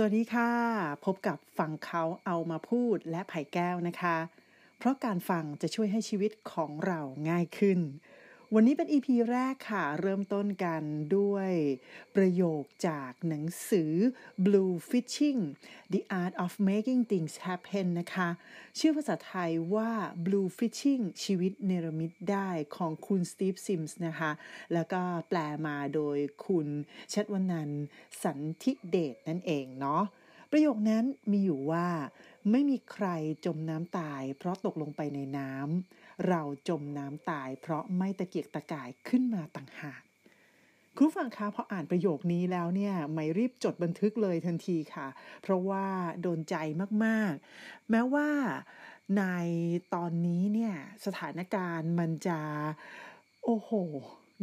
สวัสดีค่ะ พบกับฟังเขาเอามาพูดและไผ่แก้วนะคะ เพราะการฟังจะช่วยให้ชีวิตของเราง่ายขึ้น วันนี้เป็น EP แรกค่ะ เริ่มต้นกันด้วยประโยคจากหนังสือ Blue Fishing The Art of Making Things Happen นะคะ ชื่อภาษาไทยว่า Blue Fishing ชีวิตเนรมิตได้ของคุณสตีฟซิมส์นะคะ แล้วก็แปลมาโดยคุณชัดวนันสันทิเดชนั่นเองเนาะประโยคนั้นมีอยู่ว่า ไม่มีใครจมน้ำตายเพราะตกลงไปในน้ำ เราจมน้ำตาย เพราะไม่ตะเกียกตะกายขึ้นมาต่างหากคุณฟังคะพออ่านประโยคนี้แล้วเนี่ยไม่รีบจดบันทึกเลยทันทีค่ะ เพราะว่าโดนใจมากๆ แม้ว่าในตอนนี้เนี่ยสถานการณ์มันจะ โอ้โห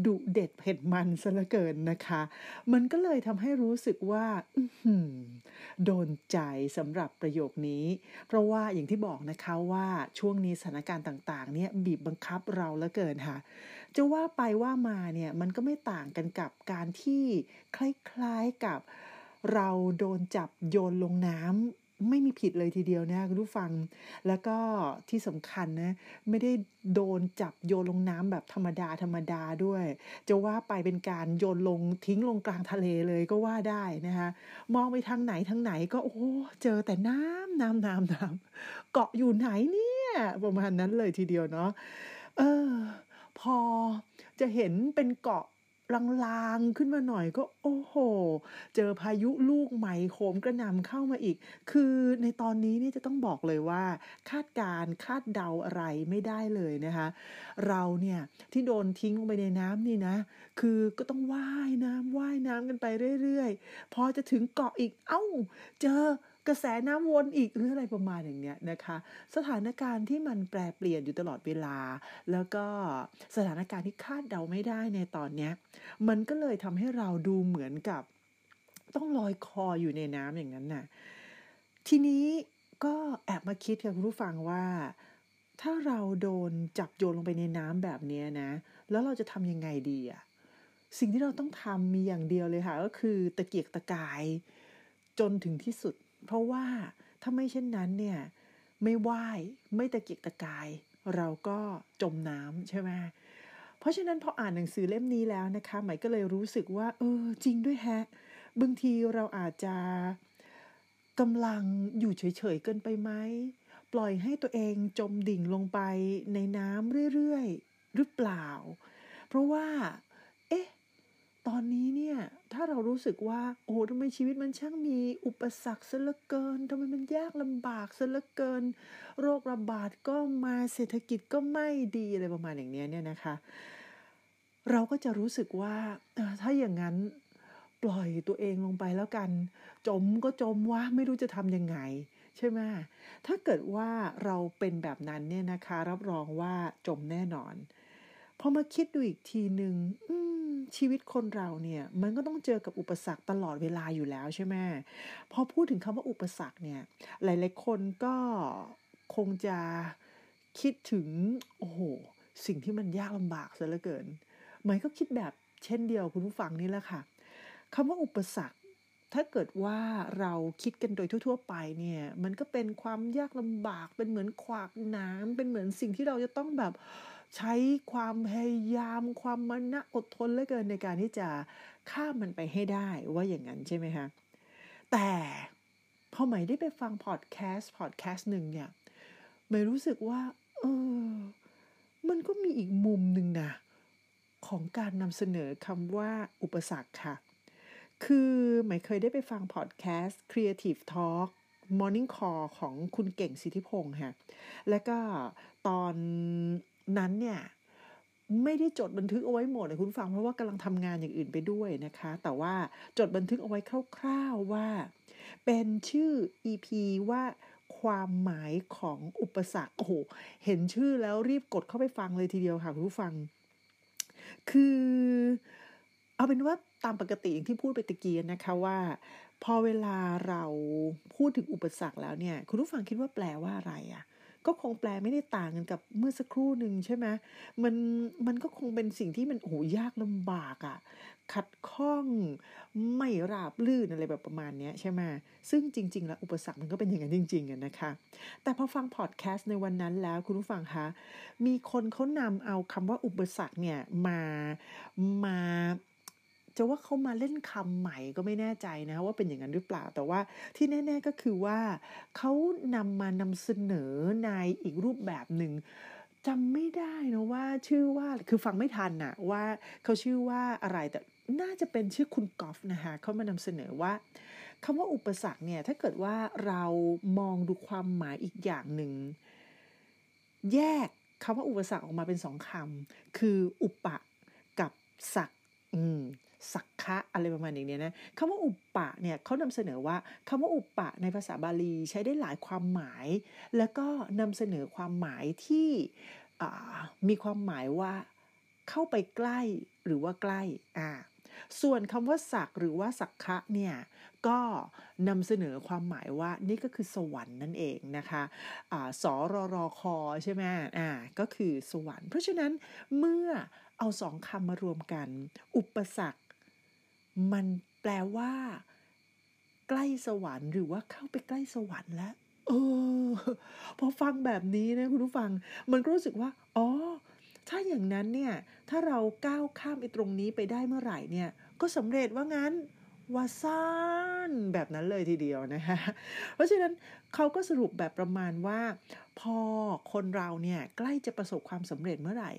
ดุเด็ดเผ็ดมันซะเหลือเกินนะคะ มันก็เลยทำให้รู้สึกว่าโดนใจสำหรับประโยคนี้ เพราะว่าอย่างที่บอกนะคะว่าช่วงนี้สถานการณ์ต่างๆ เนี่ยบีบบังคับเราเหลือเกินค่ะ จะว่าไปว่ามาเนี่ยมันก็ไม่ต่างกันกับการที่คล้ายๆกับเราโดนจับโยนลงน้ำ ไม่มีผิดเลยทีเดียวนะคุณผู้ฟัง แล้วก็ที่สำคัญนะ ไม่ได้โดนจับโยนลงน้ำแบบธรรมดาธรรมดาด้วย จะว่าไปเป็นการโยนลงทิ้งลงกลางทะเลเลยก็ว่าได้นะคะมองไปทางไหนทางไหนก็โอ้เจอแต่น้ำน้ำน้ำน้ำเกาะอยู่ไหนเนี่ยประมาณนั้นเลยทีเดียวเนาะเออ พอจะเห็นเป็นเกาะ ลางๆขึ้นมาหน่อยก็โอ้โห เจอพายุลูกใหม่โขมกระหน่ำเข้ามาอีก คือในตอนนี้นี่จะต้องบอกเลยว่า คาดการคาดเดาอะไรไม่ได้เลยนะคะ เราเนี่ยที่โดนทิ้งลงไปในน้ำนี่นะ คือก็ต้องว่ายน้ำว่ายน้ำกันไปเรื่อยๆ พอจะถึงเกาะอีกเอ้า เจอ กระแสน้ำวนอีกหรืออะไรประมาณอย่างเนี้ยนะคะ สถานการณ์ที่มันแปรเปลี่ยนอยู่ตลอดเวลา แล้วก็สถานการณ์ที่คาดเดาไม่ได้ในตอนเนี้ยมันก็เลยทำให้เราดูเหมือนกับ ต้องลอยคออยู่ในน้ำอย่างนั้นน่ะทีนี้ก็แอบมาคิดค่ะคุณผู้ฟังว่า ถ้าเราโดนจับโยนลงไปในน้ำแบบนี้นะ แล้วเราจะทำยังไงดีอะสิ่งที่เราต้องทำมีอย่างเดียวเลยค่ะ ก็คือตะเกียกตะกายจนถึงที่สุด เพราะว่าถ้าไม่เช่นนั้นเนี่ยไม่ว่ายไม่ตะเกียกตะกาย เราก็จมน้ำใช่ไหมเพราะฉะนั้นพออ่านหนังสือเล่มนี้แล้วนะคะหมายก็เลยรู้สึกว่า เออ จริงด้วยแฮะบางทีเราอาจจะกำลังอยู่เฉยๆเกินไปไหมปล่อยให้ตัวเองจมดิ่งลงไปในน้ำเรื่อยๆ หรือเปล่า เพราะว่า เอ๊ะ ตอนนี้เนี่ย ถ้าเรารู้สึกว่า โอ้ทำไมชีวิตมันช่างมีอุปสรรคซะเหลือเกินทำไมมันยากลำบากซะเหลือเกิน โรคระบาดก็มาเศรษฐกิจก็ไม่ดีอะไรประมาณอย่างเนี้ยเนี่ยนะคะ เราก็จะรู้สึกว่าถ้าอย่างนั้นปล่อยตัวเองลงไปแล้วกัน จมก็จมว่าไม่รู้จะทำยังไงใช่ไหมถ้าเกิดว่าเราเป็นแบบนั้นเนี่ยนะคะ รับรองว่าจมแน่นอน พอมาคิดดูอีกทีหนึ่งชีวิตคนเราเนี่ย มันก็ต้องเจอกับอุปสรรคตลอดเวลาอยู่แล้วใช่ไหมพอพูดถึงคำว่าอุปสรรคเนี่ย หลาย ๆ คนก็คงจะคิดถึง โอ้โห สิ่งที่มันยากลำบากซะเหลือเกินหมายก็คิดแบบเช่นเดียวคุณผู้ฟังนี่แหละค่ะคำว่าอุปสรรคถ้าเกิดว่าเราคิดกันโดยทั่ว ๆ ไปเนี่ย มันก็เป็นความยากลำบากเป็นเหมือนขวากน้ำเป็นเหมือนสิ่งที่เราจะต้องแบบ ใช้ความพยายามความมนะอดทนเหลือเกินในการที่จะข้ามมันไปให้ได้ว่าอย่างนั้นใช่ไหมคะแต่พอใหม่ได้ไปฟังพอดแคสต์พอดแคสต์หนึ่งเนี่ยใหม่รู้สึกว่าเออมันก็มีอีกมุมหนึ่งนะของการนำเสนอคำว่าอุปสรรคค่ะ คือหมายเคยได้ไปฟังพอดแคสต์ Creative Talk Morning Call ของคุณเก่งสิทธิพงศ์ค่ะ แล้วก็ตอน นั้นเนี่ยไม่ได้จดบันทึกเอาไว้หมดเลยคุณฟังเพราะว่ากำลังทำงานอย่างอื่นไปด้วยนะคะ แต่ว่าจดบันทึกเอาไว้คร่าวๆว่า เป็นชื่อ EP ว่าความหมายของอุปสรรคโอ้โหเห็นชื่อแล้วรีบกดเข้าไปฟังเลยทีเดียวค่ะคุณผู้ฟัง คือ เอาเป็นว่าตามปกติอย่างที่พูดไปตะกี้นะคะว่า พอเวลาเราพูดถึงอุปสรรคแล้วเนี่ย คุณผู้ฟังคิดว่าแปลว่าอะไรอะ่ะ ก็คงแปลไม่ได้ต่างกันกับเมื่อสักครู่หนึ่งใช่ไหมมันมันก็คงเป็นสิ่งที่มันโอ้ยากลำบากอะ่ะขัดข้องไม่ราบลื่นอะไรแบบประมาณนี้ใช่ไหมซึ่งจริง ๆ แล้วอุปสรรคมันก็เป็นอย่างนั้นจริงๆอะนะคะ แต่พอฟังพอดแคสต์ในวันนั้นแล้วคุณผู้ฟังคะมีคนเขานำเอาคำว่าอุปสรรคเนี่ยมามา จะว่าเขามาเล่นคำใหม่ก็ไม่แน่ใจนะว่าเป็นอย่างนั้นหรือเปล่าแต่ว่าที่แน่ๆก็คือว่าเขานำมานำเสนอในอีกรูปแบบหนึ่งจำไม่ได้นะว่าชื่อว่าคือฟังไม่ทันนะว่าเขาชื่อว่าอะไรแต่น่าจะเป็นชื่อคุณกอล์ฟนะคะเขามานำเสนอว่าคำว่าอุปสรรคเนี่ยถ้าเกิดว่าเรามองดูความหมายอีกอย่างหนึ่ง แยกคำว่าอุปสรรคออกมาเป็นสองคำคืออุปะกับสักอืม สักคะอะไรประมาณอย่างนี้นะคำว่าอุปปะเนี่ยเขานำเสนอว่าคำว่าอุปปะในภาษาบาลีใช้ได้หลายความหมาย แล้วก็นำเสนอความหมายที่มีความหมายว่าเข้าไปใกล้หรือว่าใกล้อ่าส่วนคำว่าสักหรือว่าสักคะเนี่ยก็นำเสนอความหมายว่านี่ก็คือสวรรค์นั่นเองนะคะอะสรรคอใช่ไหมอ่าก็คือสวรรค์ เพราะฉะนั้นเมื่อเอาสองคำมารวมกัน อุปสรรค มันแปลว่า ใกล้สวรรค์หรือว่าเข้าไปใกล้สวรรค์แล้วเออพอฟังแบบนี้นะคุณผู้ฟัง มันก็รู้สึกว่า อ๋อ ถ้าอย่างนั้นเนี่ย ถ้าเราก้าวข้ามไอ้ตรงนี้ไปได้เมื่อไหร่เนี่ย ก็สำเร็จว่างั้นวาซ่านแบบนั้นเลยทีเดียวนะคะเพราะฉะนั้นเขาก็สรุปแบบประมาณว่า พอคนเราเนี่ย ใกล้จะประสบความสำเร็จเมื่อไหร่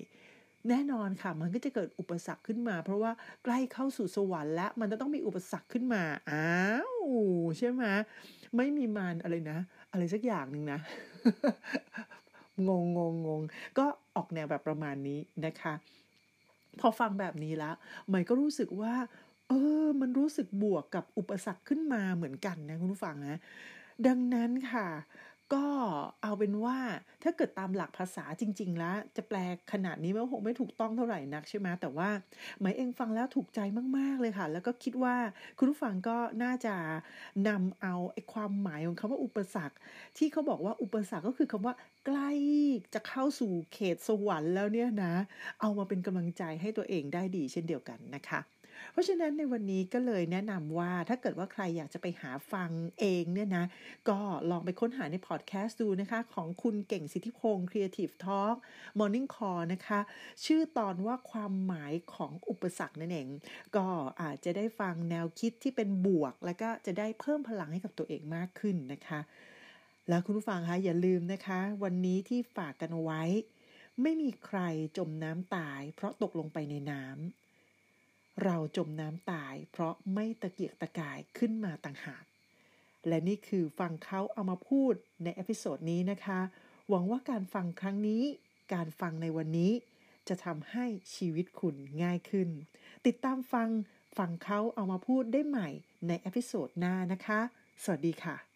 แน่นอนค่ะ มันก็จะเกิดอุปสรรคขึ้นมา เพราะว่าใกล้เข้าสู่สวรรค์แล้ว มันจะต้องมีอุปสรรคขึ้นมาอ้าวใช่ไหมไม่มีมานอะไรนะ อะไรสักอย่างหนึ่งนะงงงงงงก็ออกแนวแบบประมาณนี้นะคะ พอฟังแบบนี้แล้วใหมันก็รู้สึกว่า เออ มันรู้สึกบวกกับอุปสรรคขึ้นมาเหมือนกันนะคุณผู้ฟังนะดังนั้นค่ะ ก็เอาเป็นว่าถ้าเกิดตามหลักภาษาจริง ๆ แล้ว จะแปลขนาดนี้มันคงไม่ถูกต้องเท่าไหร่นักใช่ไหมแต่ว่าหมายเองฟังแล้วถูกใจมาก ๆ เลยค่ะ แล้วก็คิดว่าคุณผู้ฟังก็น่าจะนำเอาไอ้ความหมายของคำว่าอุปสรรค ที่เขาบอกว่าอุปสรรคก็คือคำว่าใกล้จะเข้าสู่เขตสวรรค์แล้วเนี่ยนะ เอามาเป็นกำลังใจให้ตัวเองได้ดีเช่นเดียวกันนะคะ เพราะฉะนั้นในวันนี้ก็เลยแนะนำว่าถ้าเกิดว่าใครอยากจะไปหาฟังเองเนี่ยนะ ก็ลองไปค้นหาในพอดแคสต์ดูนะคะ ของคุณเก่งสิทธิพงศ์ Creative Talk Morning Call นะคะ ชื่อตอนว่าความหมายของอุปสรรคนั่นเอง ก็อาจจะได้ฟังแนวคิดที่เป็นบวก แล้วก็จะได้เพิ่มพลังให้กับตัวเองมากขึ้นนะคะ แล้วคุณผู้ฟังคะอย่าลืมนะคะ วันนี้ที่ฝากกันไว้ ไม่มีใครจมน้ำตาย เพราะตกลงไปในน้ำ เราจมน้ำตายเพราะไม่ตะเกียกตะกายขึ้นมาต่างหาก และนี่คือฟังเขาเอามาพูดใน episode นี้นะคะ หวังว่าการฟังครั้งนี้ การฟังในวันนี้ จะทำให้ชีวิตคุณง่ายขึ้น ติดตามฟังฟังเขาเอามาพูดได้ใหม่ใน episode หน้านะคะ สวัสดีค่ะ